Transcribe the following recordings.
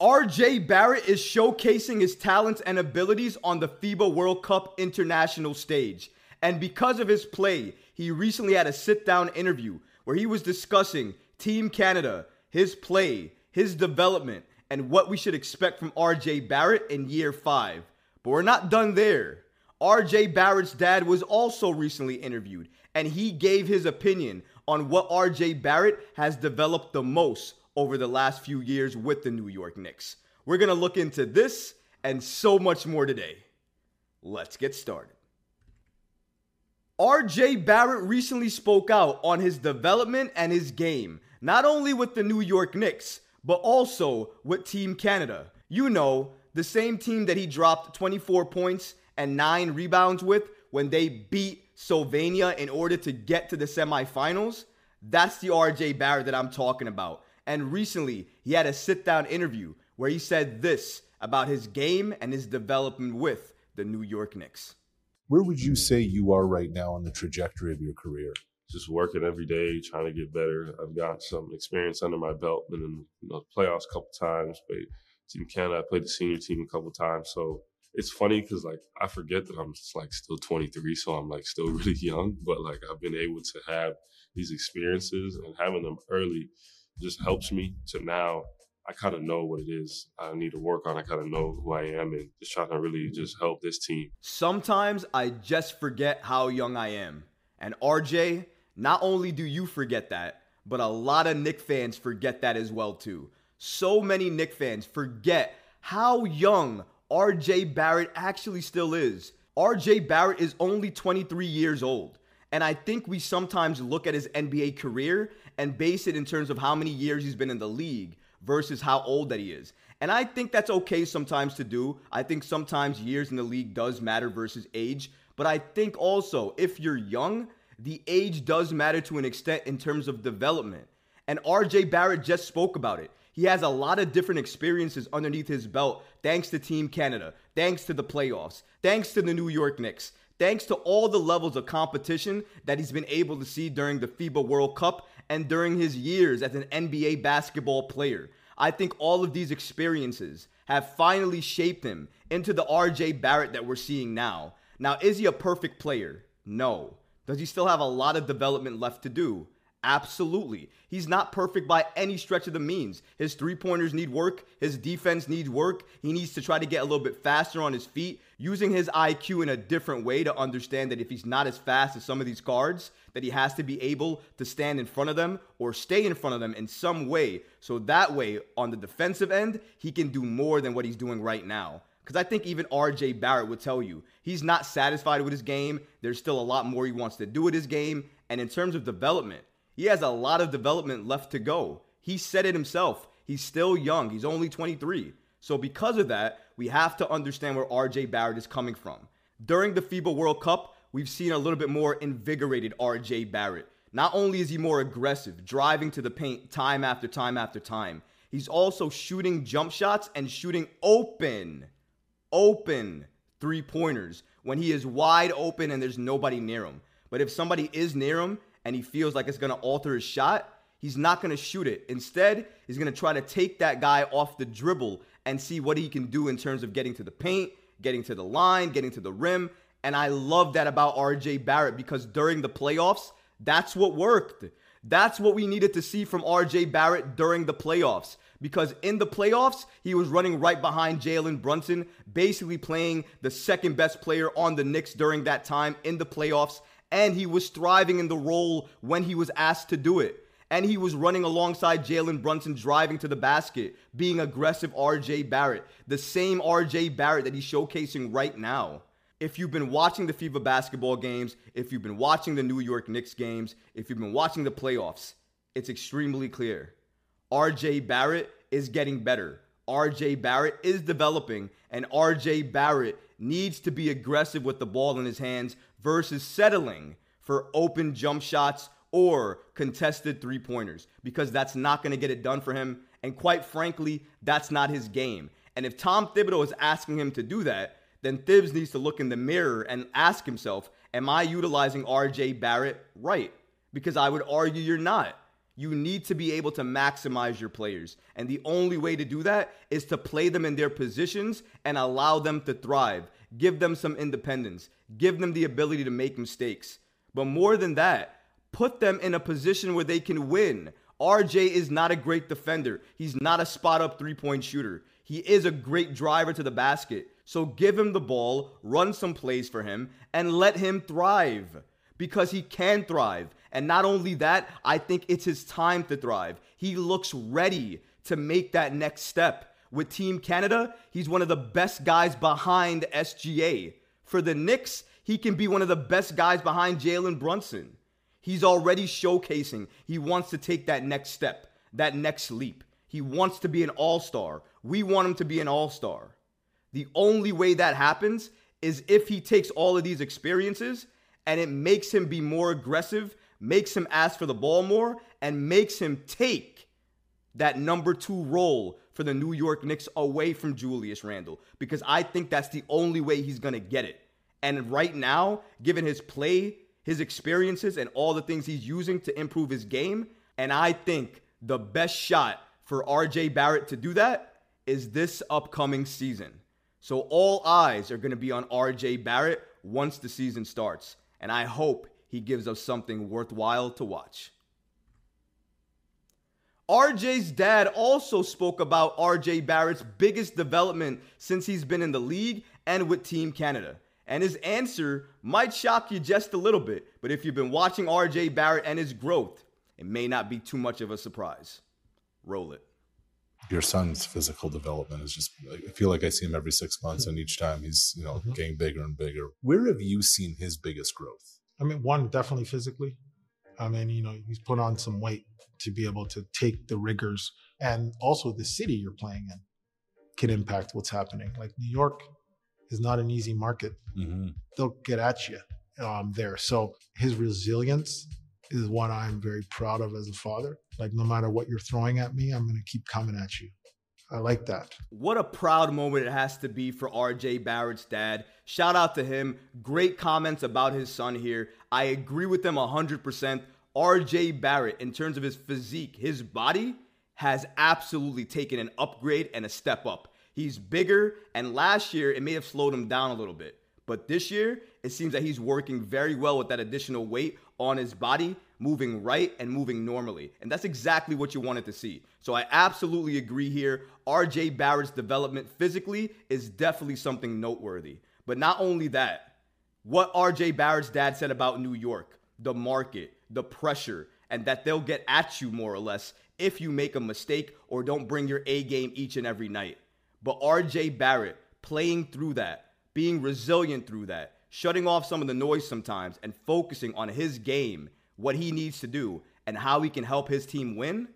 RJ Barrett is showcasing his talents and abilities on the FIBA World Cup international stage. And because of his play, he recently had a sit down interview where he was discussing Team Canada, his play, his development, and what we should expect from RJ Barrett in year five. But we're not done there. RJ Barrett's dad was also recently interviewed, and he gave his opinion on what RJ Barrett has developed the most over the last few years with the New York Knicks. We're going to look into this and so much more today. Let's get started. RJ Barrett recently spoke out on his development and his game, not only with the New York Knicks, but also with Team Canada. You know, the same team that he dropped 24 points and 9 rebounds with when they beat Slovenia in order to get to the semifinals. That's the RJ Barrett that I'm talking about. And recently, he had a sit down interview where he said this about his game and his development with the New York Knicks. Where would you say you are right now on the trajectory of your career? Just working every day, trying to get better. I've got some experience under my belt, been in you know, playoffs a couple times, played Team Canada, I played the senior team a couple times. So it's funny because like I forget that I'm just like still 23, so I'm like still really young. But like I've been able to have these experiences and having them early just helps me to now I kind of know what it is I need to work on. I kind of know who I am and just trying to really just help this team. Sometimes I just forget how young I am. And RJ, not only do you forget that, but a lot of Knick fans forget that as well too. So many Knick fans forget how young RJ Barrett actually still is. RJ Barrett is only 23 years old. And I think we sometimes look at his NBA career and base it in terms of how many years he's been in the league versus how old that he is. And I think that's okay sometimes to do. I think sometimes years in the league does matter versus age. But I think also if you're young, the age does matter to an extent in terms of development. And RJ Barrett just spoke about it. He has a lot of different experiences underneath his belt thanks to Team Canada, thanks to the playoffs, thanks to the New York Knicks, thanks to all the levels of competition that he's been able to see during the FIBA World Cup and during his years as an NBA basketball player. I think all of these experiences have finally shaped him into the RJ Barrett that we're seeing now. Now, is he a perfect player? No. Does he still have a lot of development left to do? Absolutely. He's not perfect by any stretch of the means. His three pointers need work. His defense needs work. He needs to try to get a little bit faster on his feet, using his IQ in a different way to understand that if he's not as fast as some of these guards, that he has to be able to stand in front of them or stay in front of them in some way. So that way, on the defensive end, he can do more than what he's doing right now. Because I think even RJ Barrett would tell you he's not satisfied with his game. There's still a lot more he wants to do with his game. And in terms of development, he has a lot of development left to go. He said it himself. He's still young. He's only 23. So because of that, we have to understand where RJ Barrett is coming from. During the FIBA World Cup, we've seen a little bit more invigorated RJ Barrett. Not only is he more aggressive, driving to the paint time after time after time, he's also shooting jump shots and shooting open, open three pointers when he is wide open and there's nobody near him. But if somebody is near him, and he feels like it's going to alter his shot, he's not going to shoot it. Instead, he's going to try to take that guy off the dribble and see what he can do in terms of getting to the paint, getting to the line, getting to the rim. And I love that about RJ Barrett because during the playoffs, that's what worked. That's what we needed to see from RJ Barrett during the playoffs. Because in the playoffs, he was running right behind Jalen Brunson, basically playing the second best player on the Knicks during that time in the playoffs and he was thriving in the role when he was asked to do it. And he was running alongside Jalen Brunson, driving to the basket, being aggressive RJ Barrett, the same RJ Barrett that he's showcasing right now. If you've been watching the FIBA basketball games, if you've been watching the New York Knicks games, if you've been watching the playoffs, it's extremely clear. RJ Barrett is getting better. RJ Barrett is developing, and RJ Barrett needs to be aggressive with the ball in his hands versus settling for open jump shots or contested three pointers because that's not going to get it done for him. And quite frankly, that's not his game. And if Tom Thibodeau is asking him to do that, then Thibs needs to look in the mirror and ask himself, Am I utilizing RJ Barrett right? Because I would argue you're not. You need to be able to maximize your players. And the only way to do that is to play them in their positions and allow them to thrive. Give them some independence. Give them the ability to make mistakes. But more than that, put them in a position where they can win. RJ is not a great defender. He's not a spot up three point shooter. He is a great driver to the basket. So give him the ball, run some plays for him, and let him thrive because he can thrive. And not only that, I think it's his time to thrive. He looks ready to make that next step. With Team Canada, he's one of the best guys behind SGA. For the Knicks, he can be one of the best guys behind Jalen Brunson. He's already showcasing he wants to take that next step, that next leap. He wants to be an all star. We want him to be an all star. The only way that happens is if he takes all of these experiences and it makes him be more aggressive, makes him ask for the ball more, and makes him take that number two role for the New York Knicks away from Julius Randle. Because I think that's the only way he's going to get it. And right now, given his play, his experiences, and all the things he's using to improve his game, and I think the best shot for RJ Barrett to do that is this upcoming season. So all eyes are going to be on RJ Barrett once the season starts and I hope he gives us something worthwhile to watch. RJ's dad also spoke about RJ Barrett's biggest development since he's been in the league and with Team Canada. And his answer might shock you just a little bit, but if you've been watching RJ Barrett and his growth, it may not be too much of a surprise. Roll it. Your son's physical development is just, I feel like I see him every six months, and each time he's, you know, mm-hmm. getting bigger and bigger. Where have you seen his biggest growth? I mean, one, definitely physically. I mean, you know, he's put on some weight to be able to take the rigors and also the city you're playing in can impact what's happening. Like New York is not an easy market. Mm-hmm. They'll get at you um, there. So his resilience is what I'm very proud of as a father. Like no matter what you're throwing at me, I'm going to keep coming at you. I like that. What a proud moment it has to be for RJ Barrett's dad. Shout out to him. Great comments about his son here. I agree with them 100%. RJ Barrett, in terms of his physique, his body has absolutely taken an upgrade and a step up. He's bigger, and last year it may have slowed him down a little bit. But this year, it seems that he's working very well with that additional weight on his body, moving right and moving normally. And that's exactly what you wanted to see. So I absolutely agree here. RJ Barrett's development physically is definitely something noteworthy. But not only that, what RJ Barrett's dad said about New York, the market, the pressure, and that they'll get at you more or less if you make a mistake or don't bring your A game each and every night. But RJ Barrett playing through that, being resilient through that, shutting off some of the noise sometimes and focusing on his game, what he needs to do, and how he can help his team win,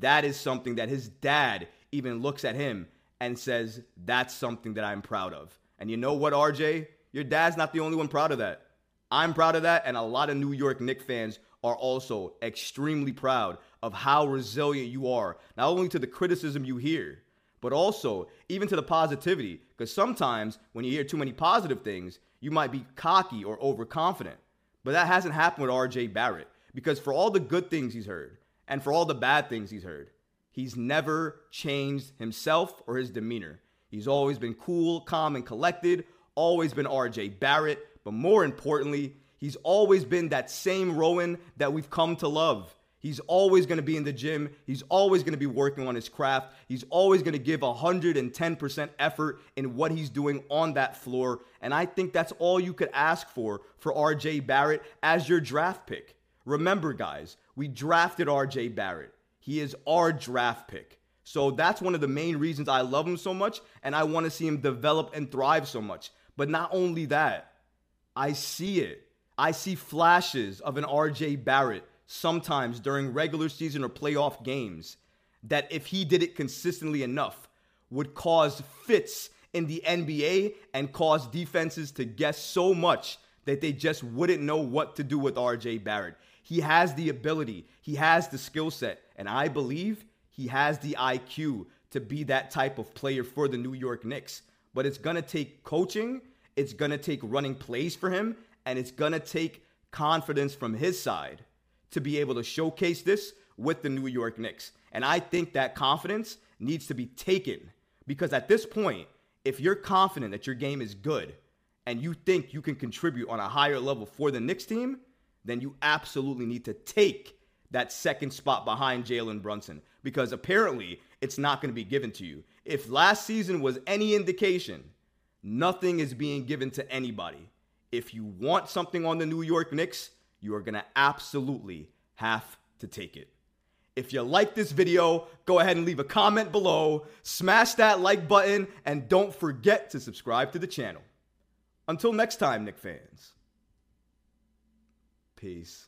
that is something that his dad even looks at him and says, That's something that I'm proud of. And you know what, RJ? Your dad's not the only one proud of that. I'm proud of that, and a lot of New York Knicks fans are also extremely proud of how resilient you are, not only to the criticism you hear, but also even to the positivity. Because sometimes when you hear too many positive things, you might be cocky or overconfident. But that hasn't happened with RJ Barrett because for all the good things he's heard and for all the bad things he's heard, he's never changed himself or his demeanor. He's always been cool, calm, and collected, always been RJ Barrett, but more importantly, he's always been that same Rowan that we've come to love. He's always going to be in the gym. He's always going to be working on his craft. He's always going to give 110% effort in what he's doing on that floor. And I think that's all you could ask for for RJ Barrett as your draft pick. Remember, guys, we drafted RJ Barrett. He is our draft pick. So that's one of the main reasons I love him so much and I want to see him develop and thrive so much. But not only that, I see it. I see flashes of an RJ Barrett sometimes during regular season or playoff games that if he did it consistently enough would cause fits in the NBA and cause defenses to guess so much that they just wouldn't know what to do with RJ Barrett. He has the ability, he has the skill set, and I believe he has the IQ to be that type of player for the New York Knicks. But it's gonna take coaching, it's gonna take running plays for him, and it's gonna take confidence from his side to be able to showcase this with the New York Knicks. And I think that confidence needs to be taken because at this point, if you're confident that your game is good and you think you can contribute on a higher level for the Knicks team, then you absolutely need to take that second spot behind Jalen Brunson because apparently it's not going to be given to you. If last season was any indication, nothing is being given to anybody. If you want something on the New York Knicks, you are to absolutely have to take it. If you like this video, go ahead and leave a comment below, smash that like button, and don't forget to subscribe to the channel. Until next time, Knick fans. Peace.